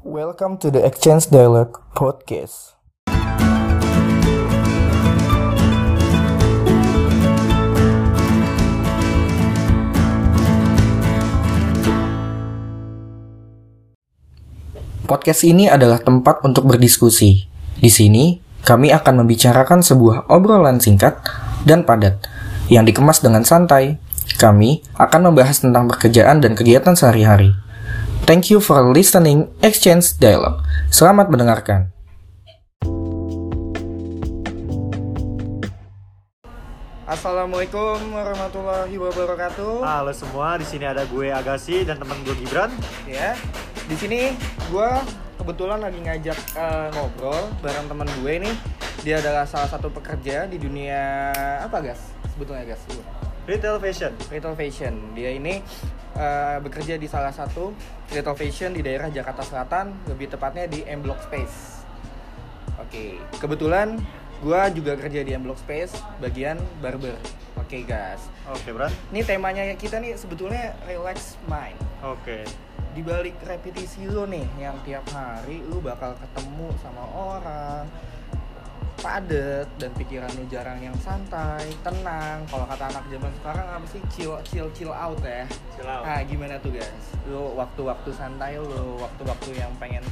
Welcome to the Exchange Dialogue Podcast. Podcast ini adalah tempat untuk berdiskusi. Di sini, kami akan membicarakan sebuah obrolan singkat dan padat yang dikemas dengan santai. Kami akan membahas tentang pekerjaan dan kegiatan sehari-hari. Thank you for listening Exchange Dialogue. Selamat mendengarkan. Assalamualaikum warahmatullahi wabarakatuh. Halo semua, di sini ada gue Agassi dan teman gue Gibran. Ya, di sini gue kebetulan lagi ngajak eh, ngobrol bareng teman gue nih. Dia adalah salah satu pekerja di dunia apa gas? Sebetulnya gas. Retail fashion. Retail Fashion. Dia ini eh, bekerja di salah satu retail fashion di daerah Jakarta Selatan, lebih tepatnya di M Block Space. Oke, kebetulan gue juga kerja di M Block Space, bagian barber. Oke, guys. Oke, Bran. Ini temanya kita nih sebetulnya relax mind. Oke. Di balik repetisi lu nih, yang tiap hari lu bakal ketemu sama orang, padet dan pikiran lu jarang yang santai, tenang. Kalau kata anak zaman sekarang apa sih chill chill chill out ya. Chill out. Nah, gimana tuh guys? Lu waktu-waktu santai lu, waktu-waktu yang pengen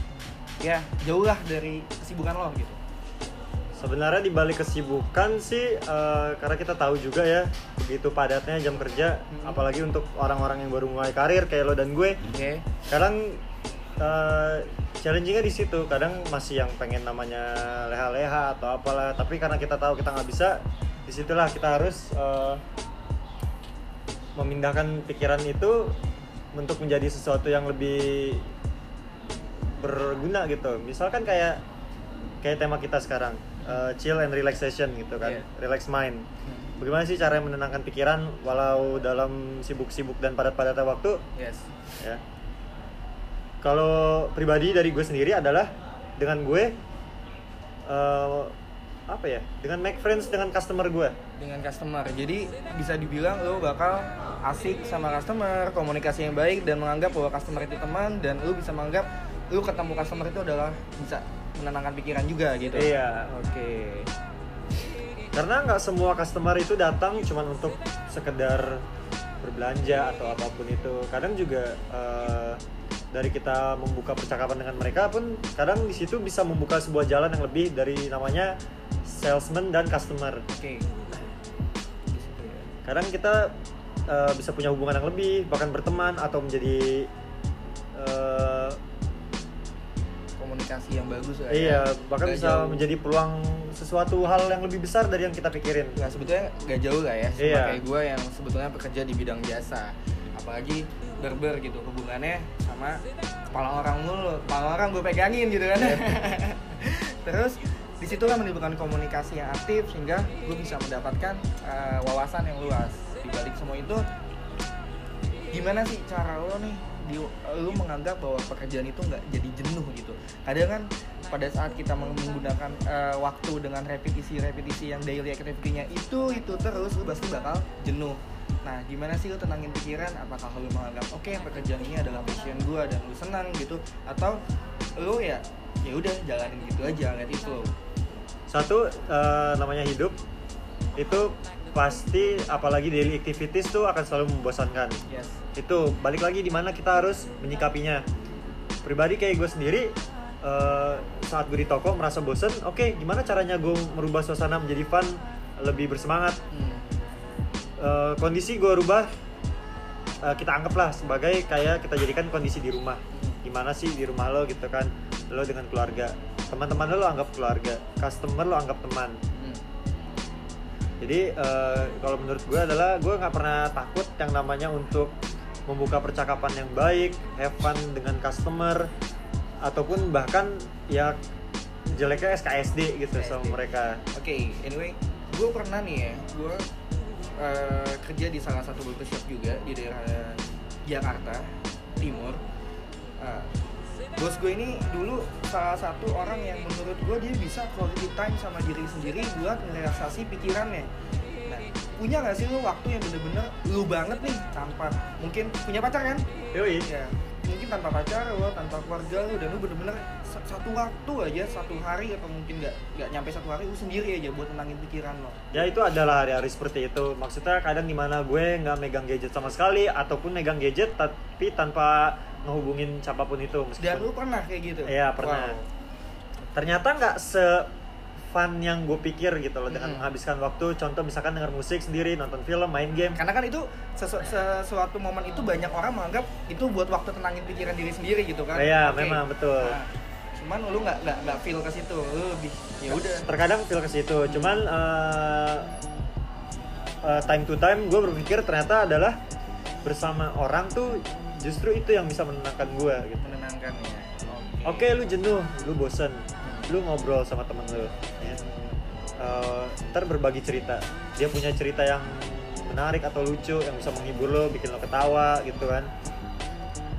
ya jauh lah dari kesibukan lo gitu. Sebenarnya di balik kesibukan sih, eh, karena kita tahu juga ya, begitu padatnya jam kerja, Hmm. apalagi untuk orang-orang yang baru mulai karir kayak lo dan gue. Oke. Kadang eh, challengingnya di situ. Kadang masih yang pengen namanya leha-leha atau apalah. Tapi karena kita tahu kita nggak bisa, di situlah kita harus eh, memindahkan pikiran itu untuk menjadi sesuatu yang lebih berguna gitu. Misalkan kayak kayak tema kita sekarang, eh, chill and relaxation gitu kan, Iya. relax mind. Bagaimana sih cara menenangkan pikiran walau dalam sibuk-sibuk dan padat-padatnya waktu? Yes. ya kalau pribadi dari gue sendiri adalah dengan gue eh, apa ya dengan make friends dengan customer gue dengan customer. Jadi bisa dibilang lo bakal asik sama customer, komunikasi yang baik dan menganggap bahwa customer itu teman dan lo bisa menganggap lo ketemu customer itu adalah bisa menenangkan pikiran juga gitu. iya Oke. karena nggak semua customer itu datang cuma untuk sekedar berbelanja atau apa pun itu kadang juga eh, dari kita membuka percakapan dengan mereka pun kadang di situ bisa membuka sebuah jalan yang lebih dari namanya salesman dan customer Oke. Di situ ya. kadang kita uh, bisa punya hubungan yang lebih bahkan berteman atau menjadi uh, Komunikasi yang bagus lah iya ya. bahkan Nggak bisa jauh. menjadi peluang sesuatu hal yang lebih besar dari yang kita pikirin nggak sebetulnya nggak jauh lah ya sama Iya. kayak gue yang sebetulnya bekerja di bidang jasa apalagi berber gitu hubungannya sama kepala orang mulu. Kepala orang gue pegangin gitu kan. Iya. terus di situlah menimbulkan komunikasi yang aktif sehingga gue bisa mendapatkan eh, wawasan yang luas. Di balik semua itu gimana sih cara lo nih? Di, lo menganggap bahwa pekerjaan itu nggak jadi jenuh gitu. Kadang kan pada saat kita meng- menggunakan eh, waktu dengan repetisi-repetisi yang daily activity-nya itu itu terus lo pasti bakal jenuh nah gimana sih lo tenangin pikiran? Apakah lo menganggap oke pekerjaan ini adalah passion gue dan lo senang gitu? Atau lo ya ya udah jalanin gitu aja lihat itu satu uh, namanya hidup itu pasti apalagi daily activities tuh akan selalu membosankan. Yes. Itu balik lagi di mana kita harus menyikapinya. Pribadi kayak gue sendiri eh, saat gue di toko merasa bosen oke gimana caranya gue merubah suasana menjadi fun lebih bersemangat. Hmm. Eh, kondisi gue rubah eh, kita anggaplah sebagai kayak kita jadikan kondisi di rumah gimana sih di rumah lo gitu kan lo dengan keluarga teman-teman lo, lo anggap keluarga customer lo anggap teman Hmm. jadi eh, kalau menurut gue adalah gue nggak pernah takut yang namanya untuk membuka percakapan yang baik, have fun dengan customer, ataupun bahkan ya jeleknya SKSD gitu sama SKSD. mereka. Oke, anyway, gue pernah nih ya, gue eh, kerja di salah satu barbershop juga di daerah Jakarta Timur. Eh, bos gue ini dulu salah satu orang yang menurut gue dia bisa quality time sama diri sendiri buat merelaksasi pikirannya. Nah, punya nggak sih lu waktu yang bener-bener lu banget nih tanpa mungkin punya pacar kan? Yoi. Ya, mungkin tanpa pacar lo tanpa keluarga lo dan lo bener-bener sa- satu waktu aja satu hari atau mungkin nggak nggak nyampe satu hari lo sendiri aja buat tenangin pikiran lo ya itu adalah hari-hari seperti itu maksudnya kadang di mana gue nggak megang gadget sama sekali ataupun megang gadget tapi tanpa ngehubungin siapa pun itu dan lo meskipun pernah kayak gitu Iya, pernah. Wow. ternyata nggak se fun yang gue pikir gitu loh dengan Mm-mm. menghabiskan waktu contoh misalkan denger musik sendiri nonton film main game. Karena kan itu sesu- sesuatu momen itu banyak orang menganggap itu buat waktu tenangin pikiran diri sendiri gitu kan. Iya, Oke. memang, betul. Nah, cuman lu nggak nggak nggak feel ke situ lu lebih ya udah. Terkadang feel ke situ cuman eh, eh, time to time gue berpikir ternyata adalah bersama orang tuh justru itu yang bisa menenangkan gue gitu. Menenangkan ya oke lu jenuh lu bosen lu ngobrol sama temen lu ya. Eh, ntar berbagi cerita. Dia punya cerita yang menarik atau lucu yang bisa menghibur lo bikin lo ketawa gitu kan.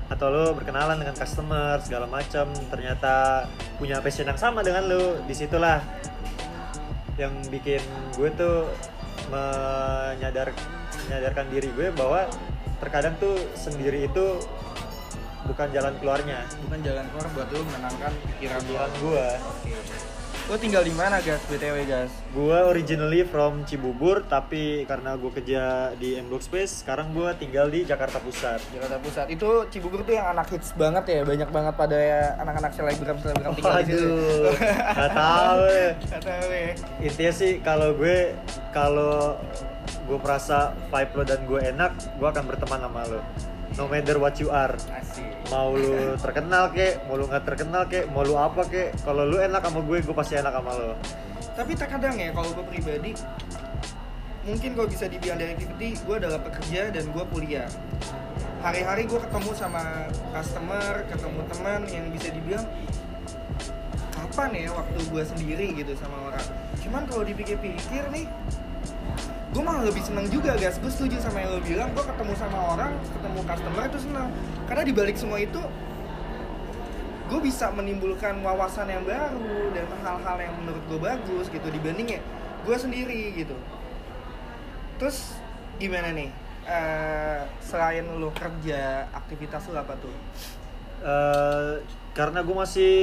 Atau lo berkenalan dengan customer segala macam. Ternyata punya passion yang sama dengan lo di situlah yang bikin gue tuh menyadar menyadarkan diri gue bahwa terkadang tuh sendiri itu bukan jalan keluarnya. Bukan jalan keluar buat lu menenangkan pikiran jalan gue oke lu tinggal di mana gas? Btw gas? Gue originally from Cibubur tapi karena gue kerja di M Block Space sekarang gue tinggal di Jakarta Pusat. Jakarta Pusat. Itu Cibubur tuh yang anak hits banget ya? Banyak banget pada ya, anak-anak selebgram selebgram tinggal di situ Waduh, nggak tahu ya. Nggak tahu ya. Intinya sih kalau gue kalau gue merasa vibe lo dan gue enak gue akan berteman sama lo no matter what you are. Asik. Mau lu terkenal kek mau lu nggak terkenal kek mau lu apa kek kalau lu enak sama gue gue pasti enak sama lo tapi terkadang ya kalau gue pribadi mungkin kalau bisa dibilang dari activity gue adalah pekerja dan gue kuliah. Hari-hari gue ketemu sama customer ketemu teman yang bisa dibilang kapan ya waktu gue sendiri gitu sama orang. Cuman kalau dipikir-pikir nih gue malah lebih seneng juga guys. Gue setuju sama yang lo bilang gue ketemu sama orang ketemu customer itu seneng. Karena dibalik semua itu gue bisa menimbulkan wawasan yang baru dan hal-hal yang menurut gue bagus gitu dibanding ya gue sendiri gitu. Terus gimana nih? Eh, selain lo kerja aktivitas lo apa tuh? Eh, karena gue masih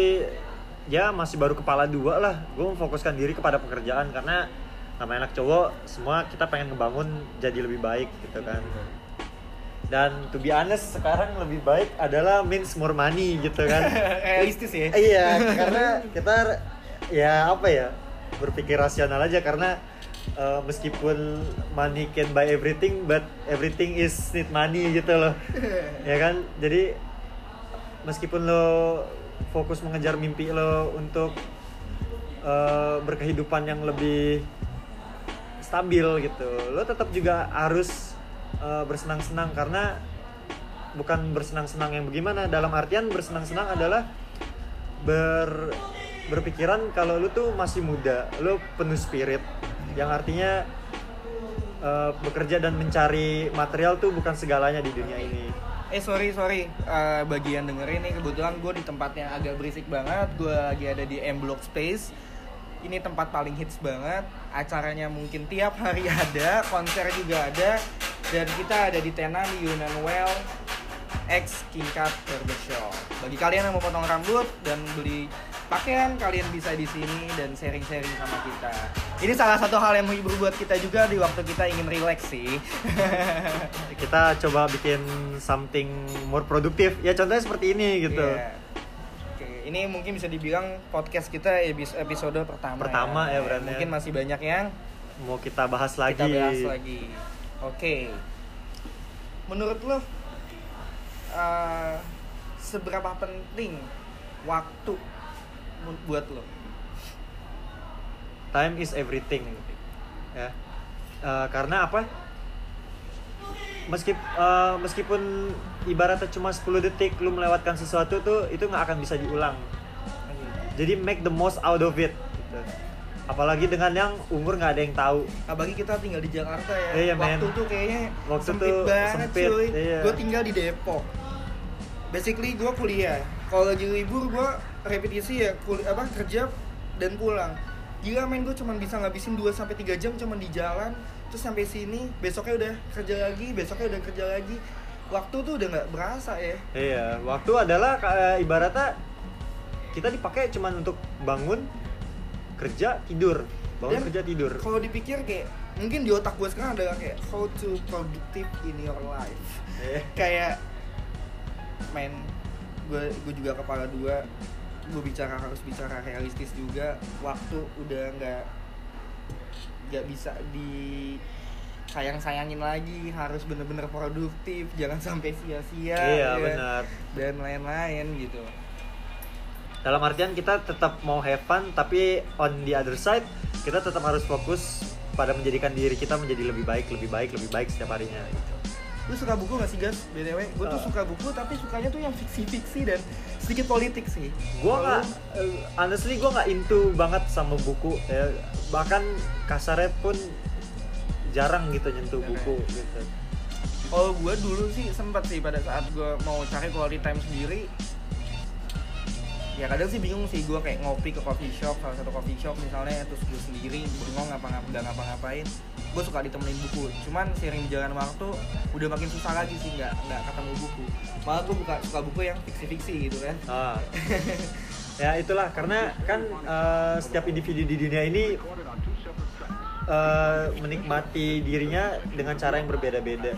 ya masih baru kepala dua lah. Gue memfokuskan diri kepada pekerjaan karena namanya anak cowok semua kita pengen ngebangun jadi lebih baik gitu kan. Dan to be honest sekarang lebih baik adalah means more money gitu kan. Realistis ya. Iya karena kita ya apa ya berpikir rasional aja karena uh, meskipun money can buy everything but everything is need money gitu loh. Ya kan? Jadi meskipun lo fokus mengejar mimpi lo untuk uh, berkehidupan yang lebih stabil gitu. Lo tetap juga harus uh, bersenang-senang karena bukan bersenang-senang yang bagaimana. Dalam artian bersenang-senang adalah ber berpikiran kalau lu tuh masih muda lu penuh spirit yang artinya uh, bekerja dan mencari material tuh bukan segalanya di dunia ini. Eh sorry sorry. Eh, bagian dengerin nih kebetulan gue di tempatnya agak berisik banget. Gue lagi ada di M Block Space ini tempat paling hits banget. Acaranya mungkin tiap hari ada konser juga ada. Dan kita ada di tenan di Yunan Well X King Cut Barbershop. Bagi kalian yang mau potong rambut dan beli pakaian kalian bisa di sini dan sharing-sharing sama kita. Ini salah satu hal yang menghibur buat kita juga di waktu kita ingin relax sih. Kita coba bikin something more produktif ya contohnya seperti ini gitu. Iya. Ini mungkin bisa dibilang podcast kita episode pertama. Pertama ya, berarti. Mungkin masih banyak yang mau kita bahas lagi kita bahas lagi. Oke. Menurut lo eh, seberapa penting waktu buat lo? time is everything ya Eh, karena apa Meskip, eh, meskipun ibaratnya cuma 10 detik lu melewatkan sesuatu tuh itu nggak akan bisa diulang jadi make the most out of it gitu. apalagi dengan yang umur nggak ada yang tahu Apalagi kita tinggal di Jakarta ya. Iya, Waktu men. tuh kayaknya Waktu sempit tuh banget sempit, cuy. iya. Gue tinggal di Depok. Basically gue kuliah. Kalau lagi libur gue repetisi ya kul apa kerja dan pulang. Gila main gue cuma bisa ngabisin 2 sampai 3 jam cuma di jalan terus sampai sini besoknya udah kerja lagi besoknya udah kerja lagi. Waktu tuh udah nggak berasa ya. Iya, waktu adalah kayak ibaratnya kita dipakai cuman untuk bangun, kerja, tidur. Bangun, Dan kerja, tidur. kalau dipikir kayak mungkin di otak gue sekarang adalah kayak how to productive in your life. Eh, kayak main gue gue juga kepala dua gue bicara harus bicara realistis juga. Waktu udah nggak nggak bisa di sayang sayangin lagi harus bener-bener produktif jangan sampai sia-sia Iya, ya, benar. dan lain-lain gitu Dalam artian kita tetap mau have fun, tapi on the other side kita tetap harus fokus pada menjadikan diri kita menjadi lebih baik, lebih baik, lebih baik setiap harinya. Gitu. Lu suka buku gak sih guys btw gue tuh Uh. suka buku tapi sukanya tuh yang fiksi-fiksi dan sedikit politik sih Gue nggak, eh, honestly gue nggak into banget sama buku. Ya, bahkan kasarnya pun jarang gitu nyentuh Oke. buku gitu. Kalau gue dulu sih sempet sih pada saat gue mau cari quality time sendiri Ya kadang sih bingung sih gue kayak ngopi ke coffee shop, salah satu coffee shop misalnya Terus gue sendiri bengong ngapa ngapa nggak ngapa-ngapain Gue suka ditemenin buku, cuman seiring berjalan waktu udah makin susah lagi sih nggak nggak ketemu buku Malah gue buka suka buku yang fiksi-fiksi gitu kan Ah. ya itulah karena kan eh, setiap individu di dunia ini eh, menikmati dirinya dengan cara yang berbeda-beda.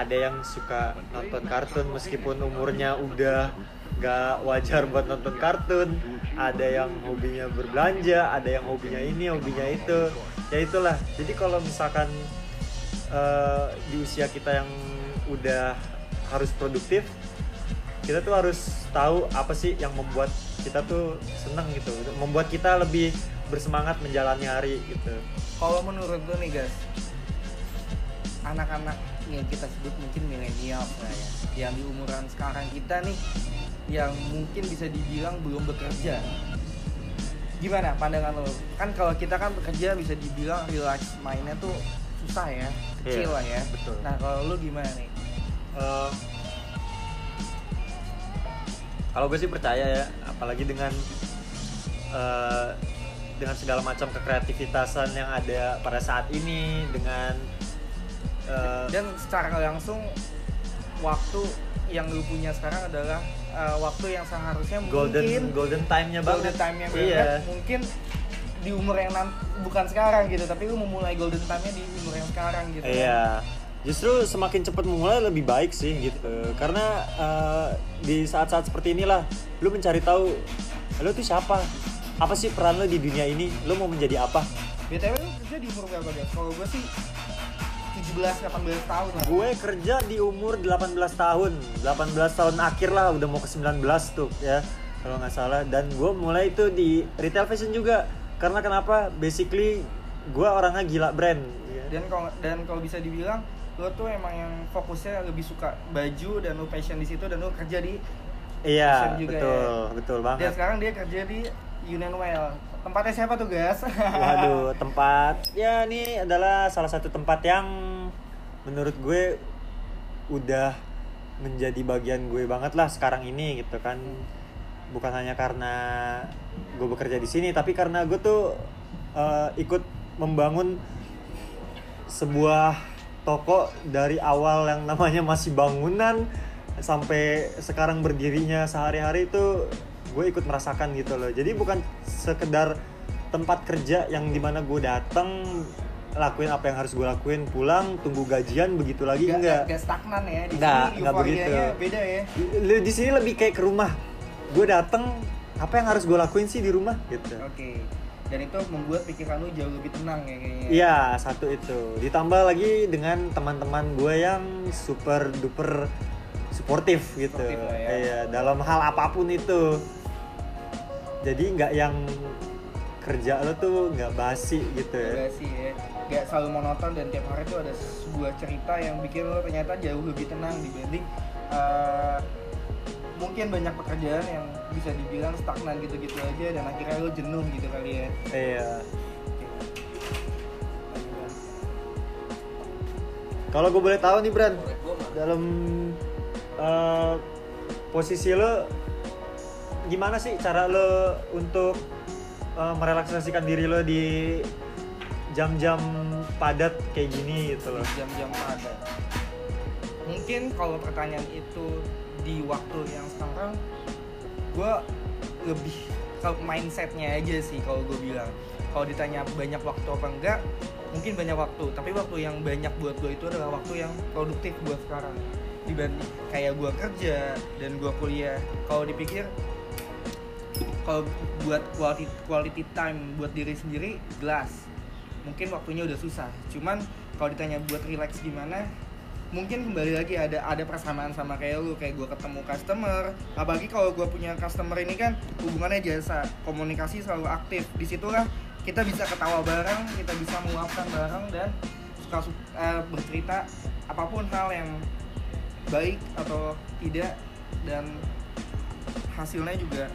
Ada yang suka nonton kartun meskipun umurnya udah gak wajar buat nonton kartun. Ada yang hobinya berbelanja, ada yang hobinya ini, hobinya itu. Ya itulah. Jadi kalau misalkan eh, di usia kita yang udah harus produktif, kita tuh harus tahu apa sih yang membuat kita tuh seneng gitu membuat kita lebih bersemangat menjalani hari gitu Kalau menurut gue nih guys Anak-anak yang kita sebut mungkin milenial ya Yang di umuran sekarang kita nih Yang mungkin bisa dibilang belum bekerja Gimana pandangan lo? Kan kalau kita kan bekerja bisa dibilang relax mainnya tuh susah ya Kecil Iya, lah ya betul. Nah kalau lo gimana nih? Eh, kalau gue sih percaya ya apalagi dengan eh, dengan segala macam kekreativitasan yang ada pada saat ini dengan eh, Dan secara langsung Waktu yang lu punya sekarang adalah uh, Waktu yang seharusnya golden mungkin golden time-nya banget. golden time yang iya. Mungkin di umur yang nan- bukan sekarang gitu tapi lu memulai golden time-nya di umur yang sekarang gitu. Kan. Iya, justru semakin cepat memulai lebih baik sih gitu. Karena eh, di saat-saat seperti inilah, lu mencari tahu, lu tuh siapa, apa sih peran lu di dunia ini, lu mau menjadi apa? btw lu kerja di umur berapa guys kalau gue sih 17 18 tahun lah Gue kerja di umur 18 tahun, 18 tahun akhir lah, udah mau ke 19 tuh ya, kalau nggak salah. Dan gue mulai itu di retail fashion juga. Karena kenapa? Basically, gue orangnya gila brand. ya. dan kalau dan kalau bisa dibilang lo tuh emang yang fokusnya lebih suka baju dan lu passion di situ dan lu kerja di Iya, juga betul, betul dan banget. sekarang dia kerja di Union Well tempatnya siapa tuh guys Waduh, tempat ya ini adalah salah satu tempat yang menurut gue udah menjadi bagian gue banget lah sekarang ini gitu kan. Bukan hanya karena gue bekerja di sini, tapi karena gue tuh eh, ikut membangun sebuah toko dari awal yang namanya masih bangunan sampai sekarang berdirinya sehari-hari itu gue ikut merasakan gitu loh jadi bukan sekedar tempat kerja yang di mana gue datang lakuin apa yang harus gue lakuin pulang tunggu gajian begitu lagi Gak, enggak gak stagnan ya di Nggak, sini nggak begitu. beda ya di sini lebih kayak ke rumah gue datang apa yang harus gue lakuin sih di rumah gitu Oke. Dan itu membuat pikiran lu jauh lebih tenang ya kayaknya. Iya, satu itu. Ditambah lagi dengan teman-teman gue yang super duper suportif gitu. Ya. Iya, dalam hal apa pun itu. Jadi nggak yang kerja lo tuh nggak basi gitu ya. Gak sih ya. Gak selalu monoton dan tiap hari tuh ada sebuah cerita yang bikin lo ternyata jauh lebih tenang dibanding eh, mungkin banyak pekerjaan yang bisa dibilang stagnan gitu-gitu aja dan akhirnya lo jenuh gitu kali ya. Iya. Kalau gue boleh tahu nih Bran, dalam eh, posisi lo gimana sih cara lo untuk eh, merelaksasikan diri lo di jam-jam padat kayak gini gitu loh. Jam-jam padat. mungkin kalau pertanyaan itu di waktu yang sekarang gue lebih ke mindsetnya aja sih kalau gue bilang kalau ditanya banyak waktu apa enggak mungkin banyak waktu tapi waktu yang banyak buat gue itu adalah waktu yang produktif buat sekarang dibanding kayak gue kerja dan gue kuliah kalau dipikir kalau buat quality quality time buat diri sendiri jelas mungkin waktunya udah susah. Cuman kalau ditanya buat relax gimana mungkin kembali lagi ada ada persamaan sama kayak lu. Kayak gue ketemu customer. Apalagi kalau gue punya customer ini kan hubungannya jasa. Komunikasi selalu aktif. Di situlah kita bisa ketawa bareng kita bisa meluapkan bareng dan suka uh, bercerita apa pun hal yang baik atau tidak. Dan hasilnya juga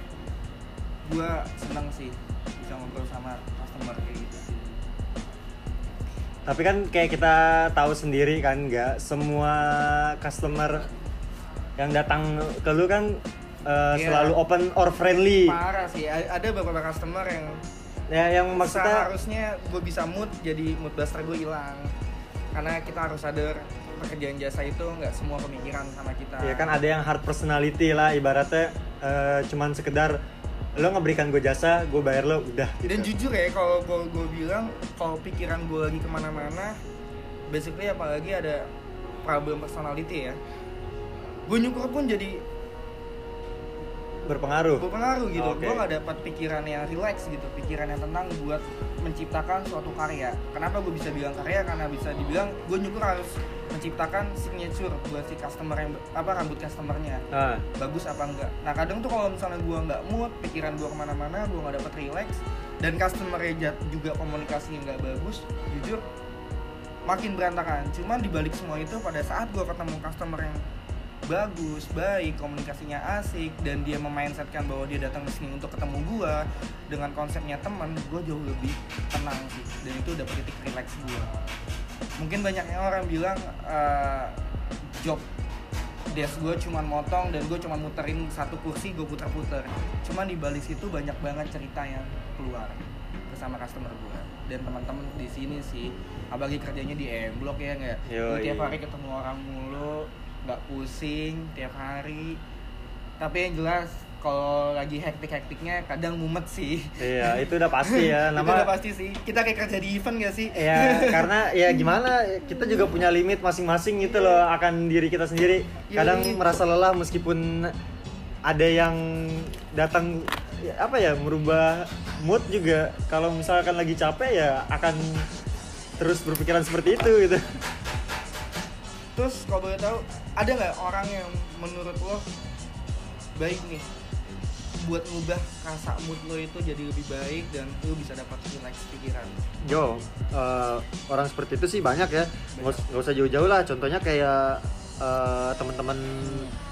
gue senang sih bisa ngobrol sama customer kayak gitu tapi kan kayak kita tahu sendiri kan nggak semua customer yang datang ke lu kan uh, yeah. selalu open or friendly. Parah sih ada beberapa customer yang ya yang maksudnya harusnya gue bisa mood jadi mood buster gue hilang. Karena kita harus sadar pekerjaan jasa itu nggak semua pemikiran sama kita. Ya kan ada yang hard personality lah ibaratnya uh, cuman sekedar lo ngeberikan gue jasa gue bayar lo udah gitu. dan jujur ya kalau gue gue bilang kalau pikiran gue lagi ke mana-mana basically apalagi ada problem personality ya gue nyukur pun jadi berpengaruh? Berpengaruh gitu. Okay. gue gak dapat pikiran yang relax gitu. Pikiran yang tenang buat menciptakan suatu karya. Kenapa gue bisa bilang karya? Karena bisa dibilang gue nyukur harus menciptakan signature buat si customer yang apa rambut customernya. Ah. bagus apa enggak? Nah kadang tuh kalau misalnya gue nggak mood pikiran gue ke mana-mana gue nggak dapat relax dan customer juga komunikasi yang nggak bagus jujur makin berantakan. Cuman dibalik semua itu pada saat gue ketemu customer yang bagus, baik, komunikasinya asik dan dia memindsetkan bahwa dia datang ke sini untuk ketemu gua. Dengan konsepnya teman, gua jauh lebih tenang sih. Dan itu udah titik relax gua. Mungkin banyaknya orang bilang uh, job desk gue cuman motong dan gue cuma muterin satu kursi gue putar-putar cuman di balik situ banyak banget cerita yang keluar bersama customer gue dan teman-teman di sini sih. Apalagi kerjanya di M Block ya nggak? Tiap hari ketemu orang mulu nggak pusing tiap hari tapi yang jelas kalau lagi hektik-hektiknya kadang mumet sih. Iya, itu udah pasti ya. Nama... itu udah pasti sih. Kita kayak kerja di event gak sih? Iya, karena ya gimana, kita juga punya limit masing-masing gitu loh akan diri kita sendiri. Iya, kadang. Iya. merasa lelah meskipun ada yang datang ya, apa ya merubah mood juga. Kalau misalkan lagi capek ya akan terus berpikiran seperti itu gitu. Terus kalau boleh tahu ada nggak orang yang menurut lo baik nih buat ngubah rasa mood lo itu jadi lebih baik dan lo bisa dapat relax pikiran? Jo, uh, orang seperti itu sih banyak ya. Nggak usah jauh-jauh lah. Contohnya kayak uh, teman-teman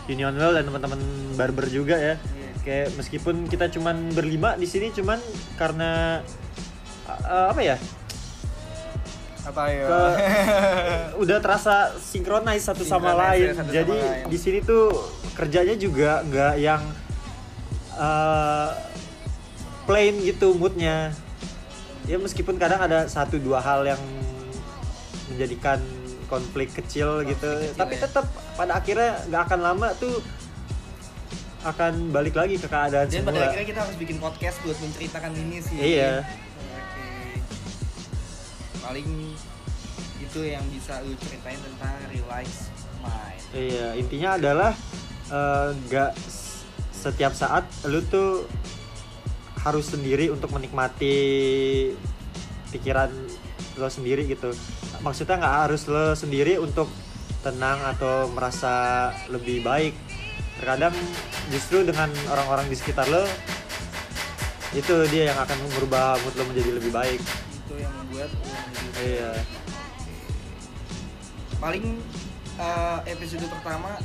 Union Well dan teman-teman barber juga ya. Yeah. kayak meskipun kita cuman berlima di sini cuman karena uh, apa ya apa ya ke, udah terasa sinkronis satu sama lain. ya, satu jadi sama di sini tuh kerjanya juga nggak yang uh, plain gitu moodnya. Ya meskipun kadang ada satu dua hal yang menjadikan konflik kecil konflik gitu. kecil tapi ya. tetap pada akhirnya nggak akan lama tuh akan balik lagi ke keadaan dan semula. pada akhirnya kita harus bikin podcast buat menceritakan ini sih. Iya paling itu yang bisa lu ceritain tentang realize mind. Iya intinya adalah uh, setiap saat lu tuh harus sendiri untuk menikmati pikiran lo sendiri gitu. Maksudnya nggak harus lo sendiri untuk tenang atau merasa lebih baik. Terkadang justru dengan orang-orang di sekitar lo itu dia yang akan merubah mood lo menjadi lebih baik itu yang membuat iya. Paling uh, episode pertama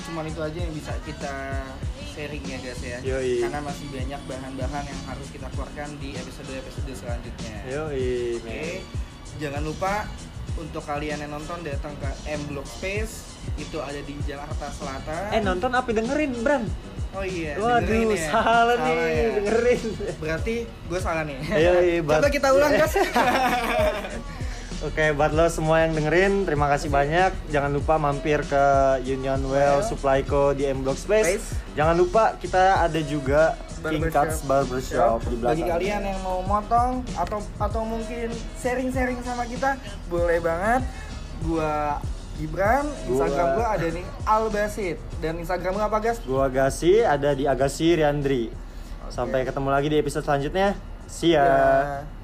cuman itu aja yang bisa kita sharing ya guys ya. Yoi. karena masih banyak bahan-bahan yang harus kita keluarkan di episode-episode selanjutnya. Yoi, oke. okay. jangan lupa untuk kalian yang nonton datang ke M Block Space. Itu ada di Jakarta Selatan. Eh nonton apa dengerin Bram Oh iya, Waduh, ya. salah, salah nih, ya. dengerin. Berarti gue salah nih. Iya, iya, Coba kita ulang, guys. Oke, buat lo semua yang dengerin, terima kasih banyak. Jangan lupa mampir ke Union Well Well. Supply Co di M Block Space. Space. Jangan lupa kita ada juga King Barbershop. Cuts Barbershop di belakang. Bagi kalian yang mau motong atau atau mungkin sharing-sharing sama kita, boleh banget. Gua Gibran, Instagram Gua- gua ada nih Albasit dan Instagram gua apa guys? Gua Agasi, ada di Agasi Riandri. Sampai ketemu lagi di episode selanjutnya. See ya. Ya.